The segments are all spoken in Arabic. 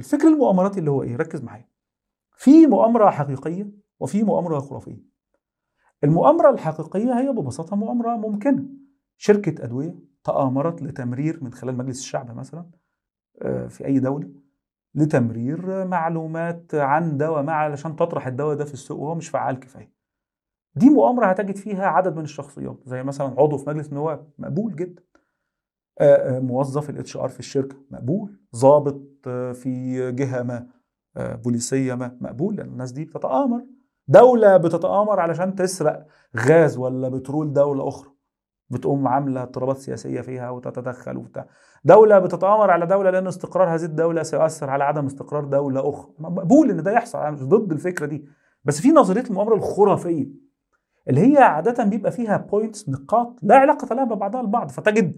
الفكر المؤامراتي اللي هو إيه؟ ركز معايا. في مؤامرة حقيقية وفي مؤامرة خرافية. المؤامرة الحقيقية هي ببساطة مؤامرة ممكنة. شركة أدوية تآمرت لتمرير من خلال مجلس الشعب مثلا آه، في أي دولة لتمرير معلومات عن دواء ما علشان تطرح الدواء ده في السوق وهو مش فعال كفاية. دي مؤامرة هتجد فيها عدد من الشخصيات. زي مثلا عضو في مجلس النواب مقبول جدا. موظف ال HR في الشركة. مقبول. ضابط آه، في جهة ما آه، بوليسية ما مقبول. لأن الناس دي بتتآمر. دولة بتتآمر علشان تسرق غاز ولا بترول دولة أخرى. بتقوم عاملة اضطرابات سياسية فيها وتتدخل وبتاع. دولة بتتآمر على دولة لأن استقرار هذه الدولة سيؤثر على عدم استقرار دولة أخرى. مقبول إن ده يحصل. أنا مش ضد الفكرة دي. بس في نظرية المؤامرة الخرافية اللي هي عادة بيبقى فيها points نقاط لا علاقة لها ببعضها البعض فتجد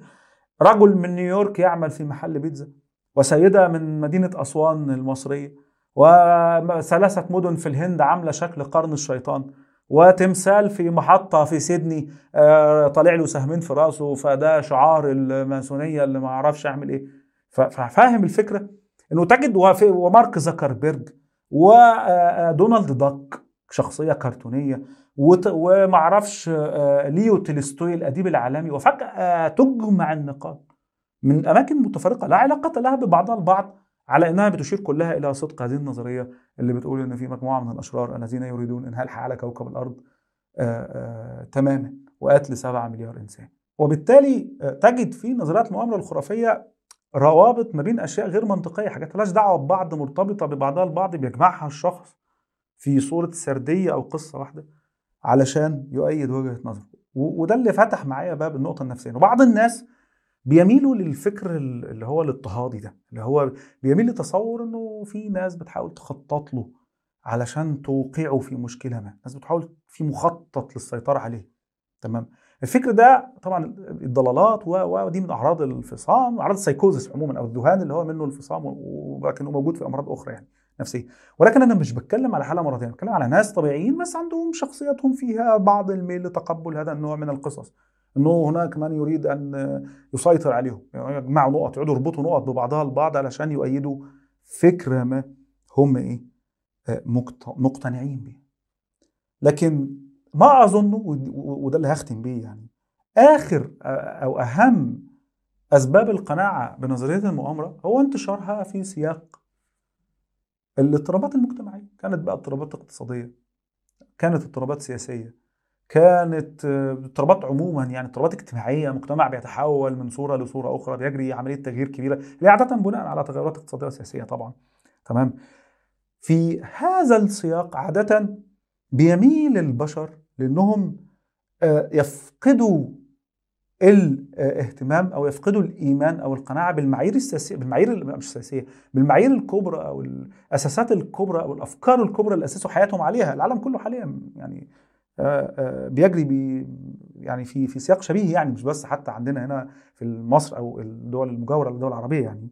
رجل من نيويورك يعمل في محل بيتزا وسيدة من مدينة أسوان المصرية وثلاثة مدن في الهند عاملة شكل قرن الشيطان وتمثال في محطة في سيدني آه، طالع له سهمين في راسه فده شعار الماسونية اللي ما أعرفش أعمل إيه. ف- ففاهم الفكرة إنه تجد ومارك زكربيرج ودونالد داك شخصية كرتونية وت- ومعرفش آه، ليو تولستوي الأديب العالمي وفجأة تجمع النقاط من أماكن متفرقة لا علاقة لها ببعضها البعض على أنها بتشير كلها إلى صدق هذه النظرية اللي بتقول إن في مجموعة من الأشرار الذين يريدون إنهاء الحياة على كوكب آه، آه، تماما وقتل سبعة مليار إنسان. وبالتالي آه، تجد في نظريات المؤامرة الخرافية روابط ما بين أشياء غير منطقية حاجات ملهاش دعوة ببعض مرتبطة ببعضها البعض بيجمعها الشخص في صورة سردية أو قصة واحدة علشان يؤيد وجهة نظره. وده اللي فتح معايا باب النقطة النفسية. وبعض الناس بيميلوا للفكر ال- اللي هو الاضطهادي ده اللي هو بيميل لتصور إنه في ناس بتحاول تخطط له علشان توقعه في مشكلة ما. ناس بتحاول في مخطط للسيطرة عليه. تمام؟ الفكر ده طبعا الضلالات ودي من أعراض الانفصام أعراض السيكوزس عموما أو الذهان اللي هو منه الانفصام و- ولكنه موجود في أمراض أخرى يعني. نفسيه ولكن أنا مش بتكلم على حالة مرضية بتكلم على ناس طبيعيين بس عندهم شخصياتهم فيها بعض الميل لتقبل هذا النوع من القصص. إنه هناك من يريد أن يسيطر عليهم يعني يجمعوا نقط يقعدوا يربطوا نقط ببعضها البعض علشان يؤيدوا فكرة ما هم إيه؟ آه، مقت- مقتنعين بيه لكن ما اظنه ود- وده اللي هختم بيه يعني آخر أو أهم أسباب القناعة بنظرية المؤامرة هو انتشارها في سياق الاضطرابات المجتمعية. كانت بقى اضطرابات اقتصادية كانت اضطرابات سياسية كانت آه، اضطرابات عموما يعني اضطرابات اجتماعية. مجتمع بيتحول من صورة لصورة أخرى بيجري عملية تغيير كبيرة اللي عادة بناء على تغيرات اقتصادية وسياسية طبعا. تمام؟ في هذا السياق عادة بيميل البشر لأنهم آه، يفقدوا الاهتمام أو يفقدوا الإيمان أو القناعة بالمعايير السياسية بالمعايير ال- مش السياسيه بالمعايير الكبرى أو الأساسات الكبرى أو الأفكار الكبرى اللي أسسوا حياتهم عليها العالم كله حاليا يعني آه، آه، بيجري بي يعني في في سياق شبيه يعني مش بس حتى عندنا هنا في مصر أو الدول المجاورة للدول العربية يعني.